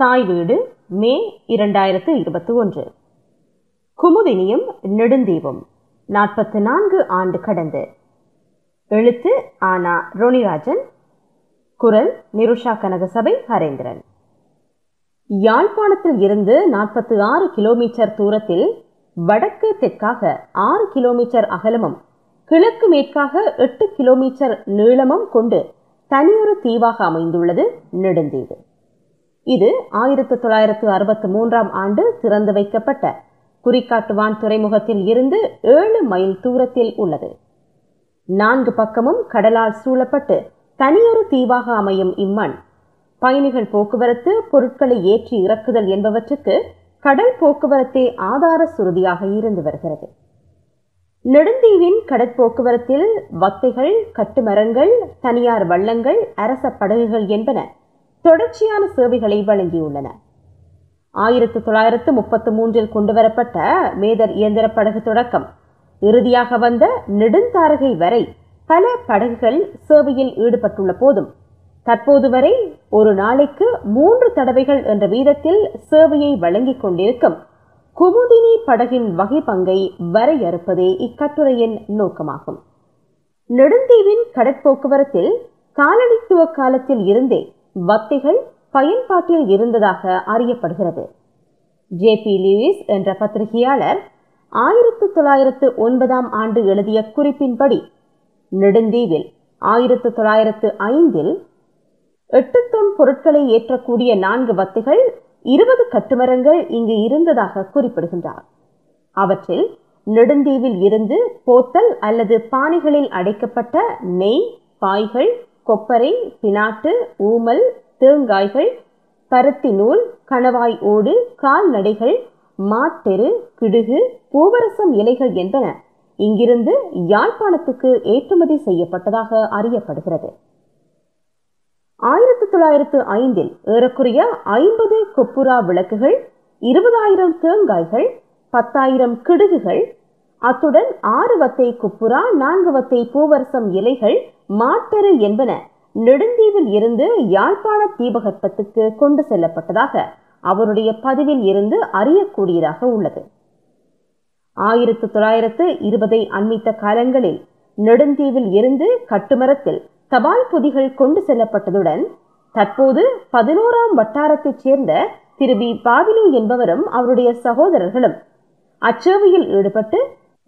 தாய் வீடு மே இரண்டாயிரத்து இருபத்தி ஒன்று குமுதினியும் நெடுந்தீவும் நாற்பத்து நான்கு ஆண்டு கடந்து. எழுத்து ஆனா ரோனிராஜன் குரல் நிருஷா கனகசபை ஹரேந்திரன். யாழ்ப்பாணத்தில் இருந்து நாற்பத்தி ஆறு கிலோமீட்டர் தூரத்தில் வடக்கு தெற்காக ஆறு கிலோமீட்டர் அகலமும் கிழக்கு மேற்காக எட்டு கிலோமீட்டர் நீளமும் கொண்டு தனியொரு தீவாக அமைந்துள்ளது நெடுந்தீவு. இது ஆயிரத்து தொள்ளாயிரத்து அறுபத்தி மூன்றாம் ஆண்டு திறந்து வைக்கப்பட்ட குறிக்காட்டுவான் துறைமுகத்தில் இருந்து ஏழு மைல் தூரத்தில் உள்ளது. நான்கு பக்கமும் கடலால் சூழப்பட்டு தனியொரு தீவாக அமையும் இம்மண். பயணிகள் போக்குவரத்து பொருட்களை ஏற்றி இறக்குதல் என்பவற்றுக்கு கடல் போக்குவரத்தே ஆதார சுருதியாக இருந்து வருகிறது. நெடுந்தீவின் கடற்போக்குவரத்தில் வத்தைகள் கட்டுமரங்கள் தனியார் வள்ளங்கள் அரச படகுகள் என்பன தொடர்ச்சியான சேவைகளை வழங்கியுள்ளன. ஆயிரத்து தொள்ளாயிரத்து முப்பத்து மூன்றில் கொண்டுவரப்பட்ட மேதர் இயந்திர படகு தொடக்கம் இறுதியாக வந்த நெடுந்தாரகை வரை பல படகுகள் சேவையில் ஈடுபட்டுள்ள போதும். தற்போது வரை ஒரு நாளைக்கு மூன்று தடவைகள் என்ற வீதத்தில் சேவையை வழங்கிக் கொண்டிருக்கும் குமுதினி படகின் வகை பங்கை வரையறுப்பதே இக்கட்டுரையின் நோக்கமாகும். நெடுந்தீவின் கடற்போக்குவரத்தில் காலனித்துவ காலத்தில் இருந்தே வத்திகள் பயன்பாட்டில் இருந்ததாக அறியப்படுகிறது. ஜே பி லூயிஸ் என்ற பத்திரிகையாளர் ஆயிரத்து தொள்ளாயிரத்து ஒன்பதாம் ஆண்டு எழுதிய குறிப்பின்படி நெடுந்தீவில் ஆயிரத்து தொள்ளாயிரத்து ஐந்தில் எட்டு தொன் பொருட்களை ஏற்றக்கூடிய நான்கு வத்திகள் இருபது கட்டுமரங்கள் இங்கு இருந்ததாக குறிப்பிடுகின்றார். அவற்றில் நெடுந்தீவில் இருந்து போத்தல் அல்லது பானைகளில் அடைக்கப்பட்ட நெய் பாய்கள் கொப்பரை பினாட்டு ஊமல் தேங்காய்கள் பருத்தி நூல் கணவாய் ஓடு கால்நடைகள் மாட்டெரு கிடுகு பூவரசம் இலைகள் என்பன இங்கிருந்து யாழ்ப்பாணத்துக்கு ஏற்றுமதி செய்யப்பட்டதாக அறியப்படுகிறது. ஆயிரத்தி தொள்ளாயிரத்து ஐந்தில் ஏறக்குறைய ஐம்பது கொப்புரா விளக்குகள் இருபதாயிரம் தேங்காய்கள் பத்தாயிரம் கிடுகுகள் அத்துடன் ஆறு வத்தை குப்புரா நான்கு வத்தை பூவரசம் இலைகள் மாட்டரு என்பன நெடுந்தீவில் இருந்து யாழ்ப்பாண தீபகற்பத்துக்கு கொண்டு செல்லப்பட்டதாக அவருடைய பதிவில் இருந்து அறியக்கூடியதாக உள்ளது. ஆயிரத்து தொள்ளாயிரத்து இருபதை அண்மித்த காலங்களில் நெடுந்தீவில் இருந்து கட்டுமரத்தில் தபால் பொதிகள் கொண்டு செல்லப்பட்டதுடன் தற்போது பதினோராம் வட்டாரத்தைச் சேர்ந்த திரு பி. பாபிலு என்பவரும் அவருடைய சகோதரர்களும் அச்சேவையில் ஈடுபட்டு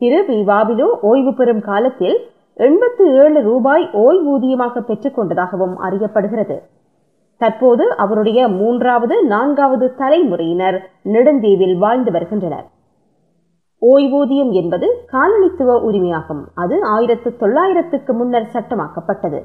திரு பி. பாபிலு ஓய்வு பெறும் காலத்தில் எண்பத்து ஏழு ரூபாய் ஓய்வூதியமாக பெற்றுக்கொண்டதாகவும் அறியப்படுகிறது. தற்போது அவருடைய மூன்றாவது நான்காவது தலைமுறையினர் நெடுந்தீவில் வாழ்ந்து வருகின்றனர். ஓய்வூதியம் என்பது காலனித்துவ உரிமையாகும். அது ஆயிரத்து தொள்ளாயிரத்துக்கு முன்னர் சட்டமாக்கப்பட்டது.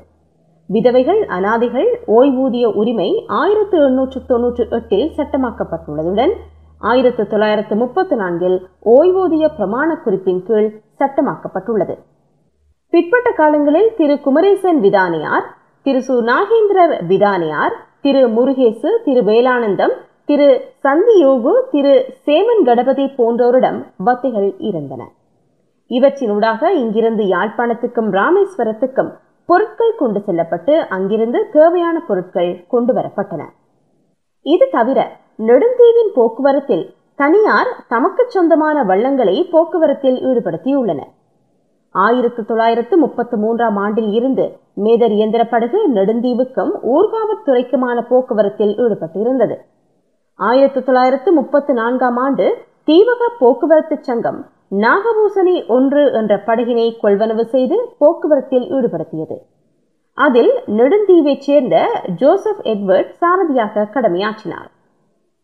விதவைகள் அனாதைகள் ஓய்வூதிய உரிமை ஆயிரத்து எண்ணூற்று தொன்னூற்று எட்டில் சட்டமாக்கப்பட்டுள்ளதுடன் ஆயிரத்து தொள்ளாயிரத்து முப்பத்தி நான்கில் ஓய்வூதிய பிரமாண குறிப்பின் கீழ் சட்டமாக்கப்பட்டுள்ளது. பிற்பட்ட காலங்களில் திரு குமரேசன் விதானியார் திரு சு. நாகேந்திரர் விதானியார் திரு முருகேசு திரு வேலானந்தம் திரு சந்தியோகு திரு சேமன் கணபதி போன்றோரிடம் பக்திகள் இருந்தன. இவற்றினூடாக இங்கிருந்து யாழ்ப்பாணத்துக்கும் ராமேஸ்வரத்துக்கும் பொருட்கள் கொண்டு செல்லப்பட்டு அங்கிருந்து தேவையான பொருட்கள் கொண்டு வரப்பட்டன. இது தவிர நெடுந்தீவின் போக்குவரத்தில் தனியார் தமக்கு சொந்தமான வள்ளங்களை போக்குவரத்தில் ஈடுபடுத்தியுள்ளனர். ஆயிரத்து தொள்ளாயிரத்து முப்பத்து மூன்றாம் ஆண்டில் இருந்து மேதர் இயந்திர படகு நெடுந்தீவுக்கும் ஊர்காவத்துறைக்குமான போக்குவரத்தில் ஈடுபட்டிருந்தது. ஆயிரத்து தொள்ளாயிரத்து முப்பத்து நான்காம் ஆண்டு தீவக போக்குவரத்து சங்கம் நாகபூசணி ஒன்று என்ற படகினை கொள்வனவு செய்து போக்குவரத்தில் ஈடுபடுத்தியது. அதில் நெடுந்தீவைச் சேர்ந்த ஜோசப் எட்வர்ட் சாரதியாக கடமையாற்றினார்.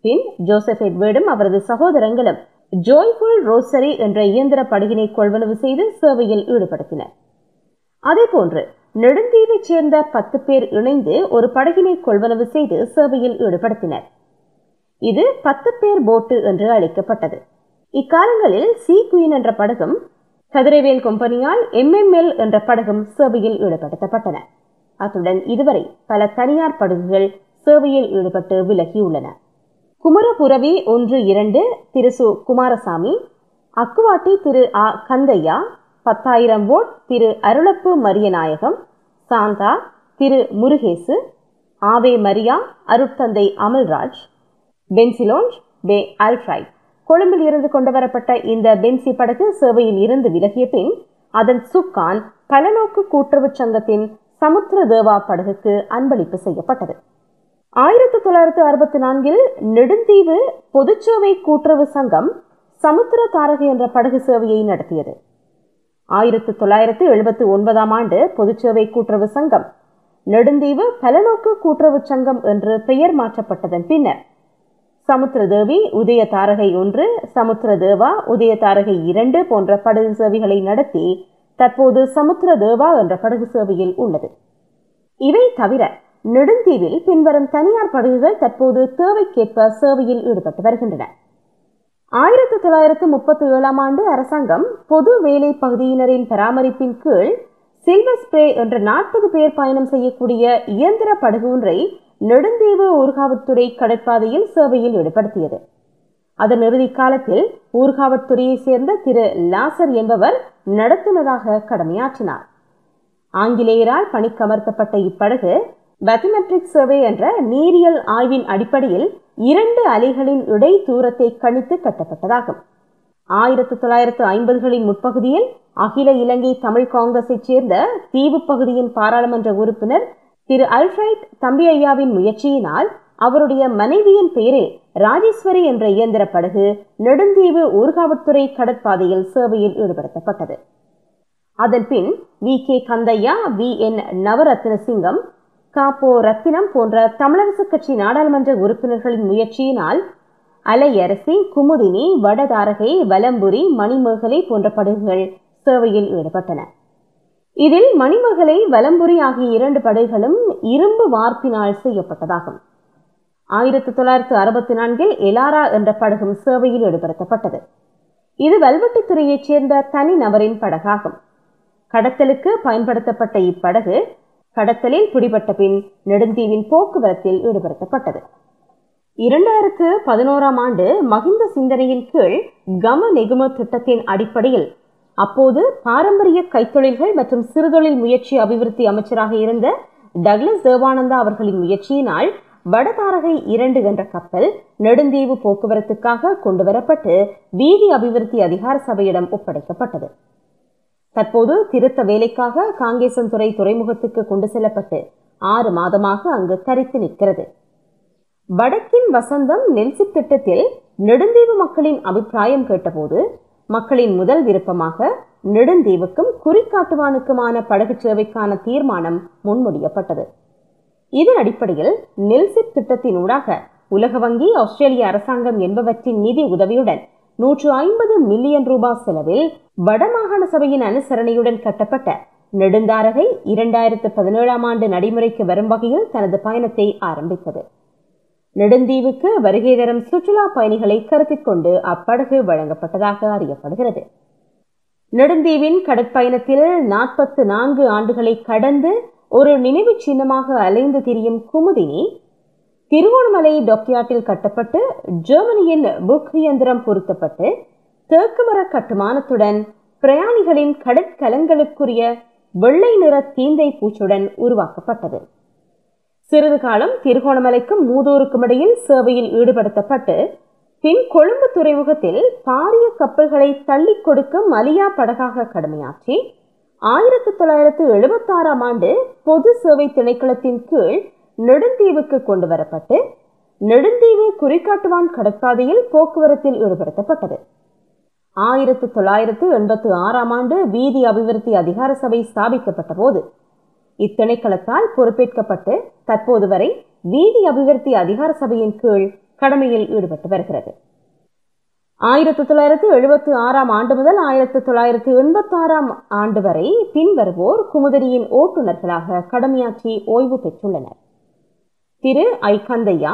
பின் ஜோசப் எட்வர்டும் அவரது சகோதரங்களும் ஜோய்ஃபுல் ரோசரி என்ற இயந்திர படகினை கொள்வனவு செய்து சேவையில் ஈடுபடுத்தினர். அதேபோன்று நெடுந்தீவைச் சேர்ந்த பத்து பேர் இணைந்து ஒரு படகினை கொள்வனவு செய்து சேவையில் ஈடுபடுத்தினர். இது பத்து பேர் போட்டு என்று அழைக்கப்பட்டது. இக்காலங்களில் சி குயின் என்ற படகும் கதிரவேல் கம்பெனியால் எம்எம்எல் என்ற படகும் சேவையில் ஈடுபடுத்தப்பட்டன. அத்துடன் இதுவரை பல தனியார் படகுகள் சேவையில் ஈடுபட்டு விலகியுள்ளன குமரபுரவி ஒன்று இரண்டு திரு சு குமாரசாமி அக்குவாட்டி திரு ஆ கந்தையா பத்தாயிரம் ஓட் திரு அருளப்பு மரியநாயகம் சாந்தா திரு முருகேசு ஆவே மரியா அருட்தந்தை அமல்ராஜ் பென்சிலோஞ்ச் பே அல்ஃப்ரைட் கொழும்பில் இருந்து கொண்டு வரப்பட்ட இந்த பென்சி படகு சேவையில் இருந்து விலகிய பின் அதன் சுக்கான் பலநோக்கு கூட்டுறவு சங்கத்தின் சமுத்திர தேவா படகுக்கு அன்பளிப்பு செய்யப்பட்டது. ஆயிரத்தி தொள்ளாயிரத்தி அறுபத்தி நான்கில் நெடுந்தீவு பொதுச்சேவை கூட்டுறவு சங்கம் சமுத்திர தாரகை என்ற படகு சேவையை நடத்தியது. ஆயிரத்தி தொள்ளாயிரத்தி எழுபத்தி ஒன்பதாம் ஆண்டு பொதுச்சேவை கூட்டுறவு சங்கம் நெடுந்தீவு பலநோக்கு கூட்டுறவு சங்கம் என்று பெயர் மாற்றப்பட்டதன் பின்னர் சமுத்திரதேவி உதய தாரகை ஒன்று சமுத்திரதேவா உதய தாரகை இரண்டு போன்ற படகு சேவைகளை நடத்தி தற்போது சமுத்திரதேவா என்ற படகு சேவையில் உள்ளது. இவை தவிர நெடுந்தீவில் பின்வரும் தனியார் படகுகள் தற்போது தேவைக்கேற்ப சேவையில் ஈடுபட்டு வருகின்றன. ஆயிரத்தி தொள்ளாயிரத்து முப்பத்தி ஏழாம் ஆண்டு அரசாங்கம் பொது வேலை பகுதியினரின் பராமரிப்பின் கீழ் சில்வர் ஸ்ப்ரே என்ற நாற்பது பேர் பயணம் செய்யக்கூடிய இயந்திர படகு ஒன்றை நெடுந்தீவு ஊர்காவற்துறை கடற்பாதையில் சேவையில் ஈடுபடுத்தியது. அதன் இறுதி காலத்தில் ஊர்காவற்துறையைச் சேர்ந்த திரு லாசர் என்பவர் நடத்துனராக கடமையாற்றினார். ஆங்கிலேயரால் பணிக்கமர்த்தப்பட்ட இப்படகு பேத்தமெட்ரிக் சர்வே என்ற நீரியல் ஆய்வின் அடிப்படையில் இரண்டு அலைகளின் இடை தூரத்தை கணித்து கட்டப்பட்டதாகும். ஆயிரத்தி தொள்ளாயிரத்து ஐம்பதுகளின் முற்பகுதியில் அகில இலங்கை தமிழ் காங்கிரஸைச் சேர்ந்த தீவு பகுதியின் பாராளுமன்ற உறுப்பினர் திரு அல்ஃபிரைட் தம்பி ஐயாவின் முயற்சியினால் அவருடைய மனைவியின் பெயரில் ராஜேஸ்வரி என்ற இயந்திர படகு நெடுந்தீவு ஊர்காவற்துறை கடற்பாதையில் சேவையில் ஈடுபடுத்தப்பட்டது. அதன் பின் V K Kandiah V N Navaratnasingam காப்போ ரத்தினம் போன்ற தமிழரசு கட்சி நாடாளுமன்ற உறுப்பினர்களின் முயற்சியினால் அலையரசி குமுதினி வடதாரகை வலம்புரி மணிமேகலை போன்ற படகுகள் சேவையில் ஈடுபட்டன. இதில் மணிமேகலை வலம்புரி ஆகிய இரண்டு படகுகளும் இரும்பு வார்ப்பினால் செய்யப்பட்டதாகும். ஆயிரத்தி தொள்ளாயிரத்து அறுபத்தி நான்கில் எலாரா என்ற படகும் சேவையில் ஈடுபடுத்தப்பட்டது. இது வல்வெட்டித்துறையைச் சேர்ந்த தனி நபரின் படகாகும். கடத்தலுக்கு பயன்படுத்தப்பட்ட இப்படகு கடத்தலில் பிடிபட்ட பின் நெடுந்தீவின் போக்குவரத்தில் ஈடுபடுத்தப்பட்டது. இரண்டாயிரத்து பதினோராம் ஆண்டு மகிந்த சிந்தனையின் கீழ் கம நெகும திட்டத்தின் அடிப்படையில் அப்போது பாரம்பரிய கைத்தொழில்கள் மற்றும் சிறுதொழில் முயற்சி அபிவிருத்தி அமைச்சராக இருந்த டக்ளஸ் தேவானந்தா அவர்களின் முயற்சியினால் வடதாரகை இரண்டு என்ற கப்பல் நெடுந்தீவு போக்குவரத்துக்காக கொண்டுவரப்பட்டு வீதி அபிவிருத்தி அதிகார சபையிடம் ஒப்படைக்கப்பட்டது. தற்போது திருத்த வேலைக்காக காங்கேசன்துறை துறைமுகத்துக்கு கொண்டு செல்லப்பட்டு ஆறு மாதமாக அங்கு தரித்து நிற்கிறது. வடக்கின் வசந்தம் நெல்சி திட்டத்தில் நெடுந்தீவு மக்களின் அபிப்பிராயம் கேட்டபோது மக்களின் முதல் விருப்பமாக நெடுந்தீவுக்கும் குறிக்காட்டுவானுக்குமான படகு சேவைக்கான தீர்மானம் முன்மொழியப்பட்டது. இதன் அடிப்படையில் நெல்சிப் திட்டத்தினூடாக உலக வங்கி ஆஸ்திரேலிய அரசாங்கம் என்பவற்றின் நிதி உதவியுடன் நூற்று ஐம்பது மில்லியன் ரூபாய் செலவில் வடமா வடமாகாண சபையின் அனுசரணையுடன் கட்டப்பட்ட நெடுந்தாரகை இரண்டாயிரத்து பதினேழாம் ஆண்டு நடைமுறைக்கு வரும் வகையில் தனது பயணத்தை ஆரம்பித்தது. நெடுந்தீவுக்கு வருகை தரும் சுற்றுலா பயணிகளை கருத்தில் கொண்டு அப்படகு வழங்கப்பட்டதாக அறியப்படுகிறது. நெடுந்தீவின் கடற்பயணத்தில் நாற்பத்து நான்கு ஆண்டுகளை கடந்து ஒரு நினைவு சின்னமாக அலைந்து திரியும் குமுதினி திருவோணமலை டாக்யார்டில் கட்டப்பட்டு ஜெர்மனியின் புக் இயந்திரம் பொருத்தப்பட்டு தேக்குமர கட்டுமானத்துடன் பிரயாணிகளின் கடற்கலங்களுக்குரிய வெள்ளை நிற தீந்தை பூச்சுடன் உருவாக்கப்பட்டது. சிறிது காலம் திருகோணமலைக்கும் மூதூருக்கும் இடையில் சேவையில் ஈடுபடுத்தப்பட்டு பின் கொழும்பு துறைமுகத்தில் பாரிய கப்பல்களை தள்ளி கொடுக்கும் மலியா படகாக கடமையாற்றி ஆயிரத்தி தொள்ளாயிரத்து எழுபத்தாறாம் ஆண்டு பொது சேவை திணைக்களத்தின் கீழ் நெடுந்தீவுக்கு கொண்டு வரப்பட்டு நெடுந்தீவு குறிக்காட்டுவான் கடற்பாதையில் போக்குவரத்தில் ஈடுபடுத்தப்பட்டது. ஆயிரத்து தொள்ளாயிரத்து எண்பத்து ஆறாம் ஆண்டு வீதி அபிவிருத்தி அதிகார சபை ஸ்தாபிக்கப்பட்ட போது இத்திணைக்களத்தால் பொறுப்பேற்கப்பட்டு தற்போது வரை வீதி அபிவிருத்தி அதிகார சபையின் கீழ் கடமையில் ஈடுபட்டு வருகிறது. ஆயிரத்தி தொள்ளாயிரத்து எழுபத்தி ஆறாம் ஆண்டு முதல் ஆயிரத்தி தொள்ளாயிரத்து எண்பத்தி ஆறாம் ஆண்டு வரை பின்வருவோர் குமுதரியின் ஓட்டுநர்களாக கடமையாற்றி ஓய்வு பெற்றுள்ளனர். திரு ஐ கந்தையா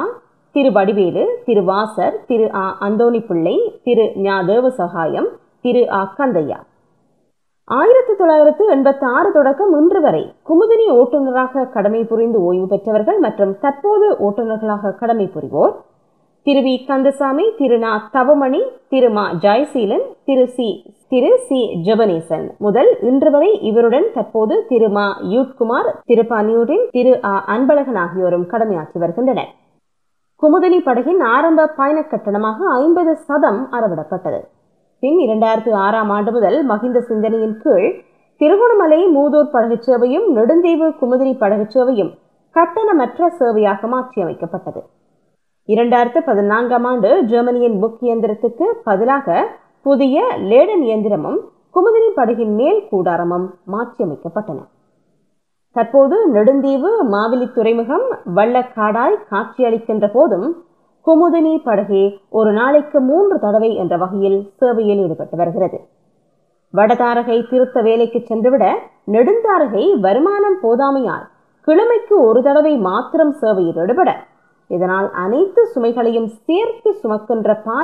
திரு வடிவேலு திரு வாசர் திரு ஆ அந்தோணி பிள்ளை திரு ஞா தேவசகாயம் திரு ஆ கந்தையா. ஆயிரத்தி தொள்ளாயிரத்து எண்பத்தி ஆறு தொடக்கம் இன்று வரை குமுதினி ஓட்டுநராக கடமை புரிந்து ஓய்வு பெற்றவர்கள் மற்றும் தற்போது ஓட்டுநர்களாக கடமை புரிவோர் திரு வி. கந்தசாமி திரு நா. தவமணி திரு மா. ஜெயசீலன் திரு சி. திரு சி. ஜெபனேசன் முதல் இன்று வரை இவருடன் தற்போது திரு மா. யூட்குமார் திரு பனியூரின் திரு ஆ அன்பழகன் ஆகியோரும் கடமையாற்றி வருகின்றனர். குமுதினி படகின் ஆரம்ப பயண கட்டணமாக ஐம்பது சதம் அறவிடப்பட்டது. பின் இரண்டாயிரத்து ஆறாம் ஆண்டு முதல் மகிந்த சிந்தனையின் கீழ் திருகோணமலை மூதூர் படகுச் சேவையும் நெடுந்தீவு குமுதினி படகுச் சேவையும் கட்டணமற்ற சேவையாக மாற்றி அமைக்கப்பட்டது இரண்டாயிரத்து பதினான்காம் ஆண்டு ஜெர்மனியின் புக் இயந்திரத்துக்கு பதிலாக புதிய லேடன் இயந்திரமும் குமுதினி படகின் மேல் கூடாரமும் மாற்றியமைக்கப்பட்டன. தற்போது நெடுந்தீவு மாவிலி துறைமுகம் வள்ளக்காடாய் காட்சியளிக்கின்ற போதும் குமுதினி படகே ஒரு நாளைக்கு மூன்று தடவை என்ற வகையில் சேவையில் ஈடுபட்டு வருகிறது. வடதாரகை திருத்த வேலைக்கு சென்றுவிட நெடுந்தாரகை வருமானம் போதாமையால் கிழமைக்கு ஒரு தடவை மாத்திரம் சேவையில் ஈடுபட இதனால் அனைத்து சுமைகளையும் சேர்த்து சுமக்கின்ற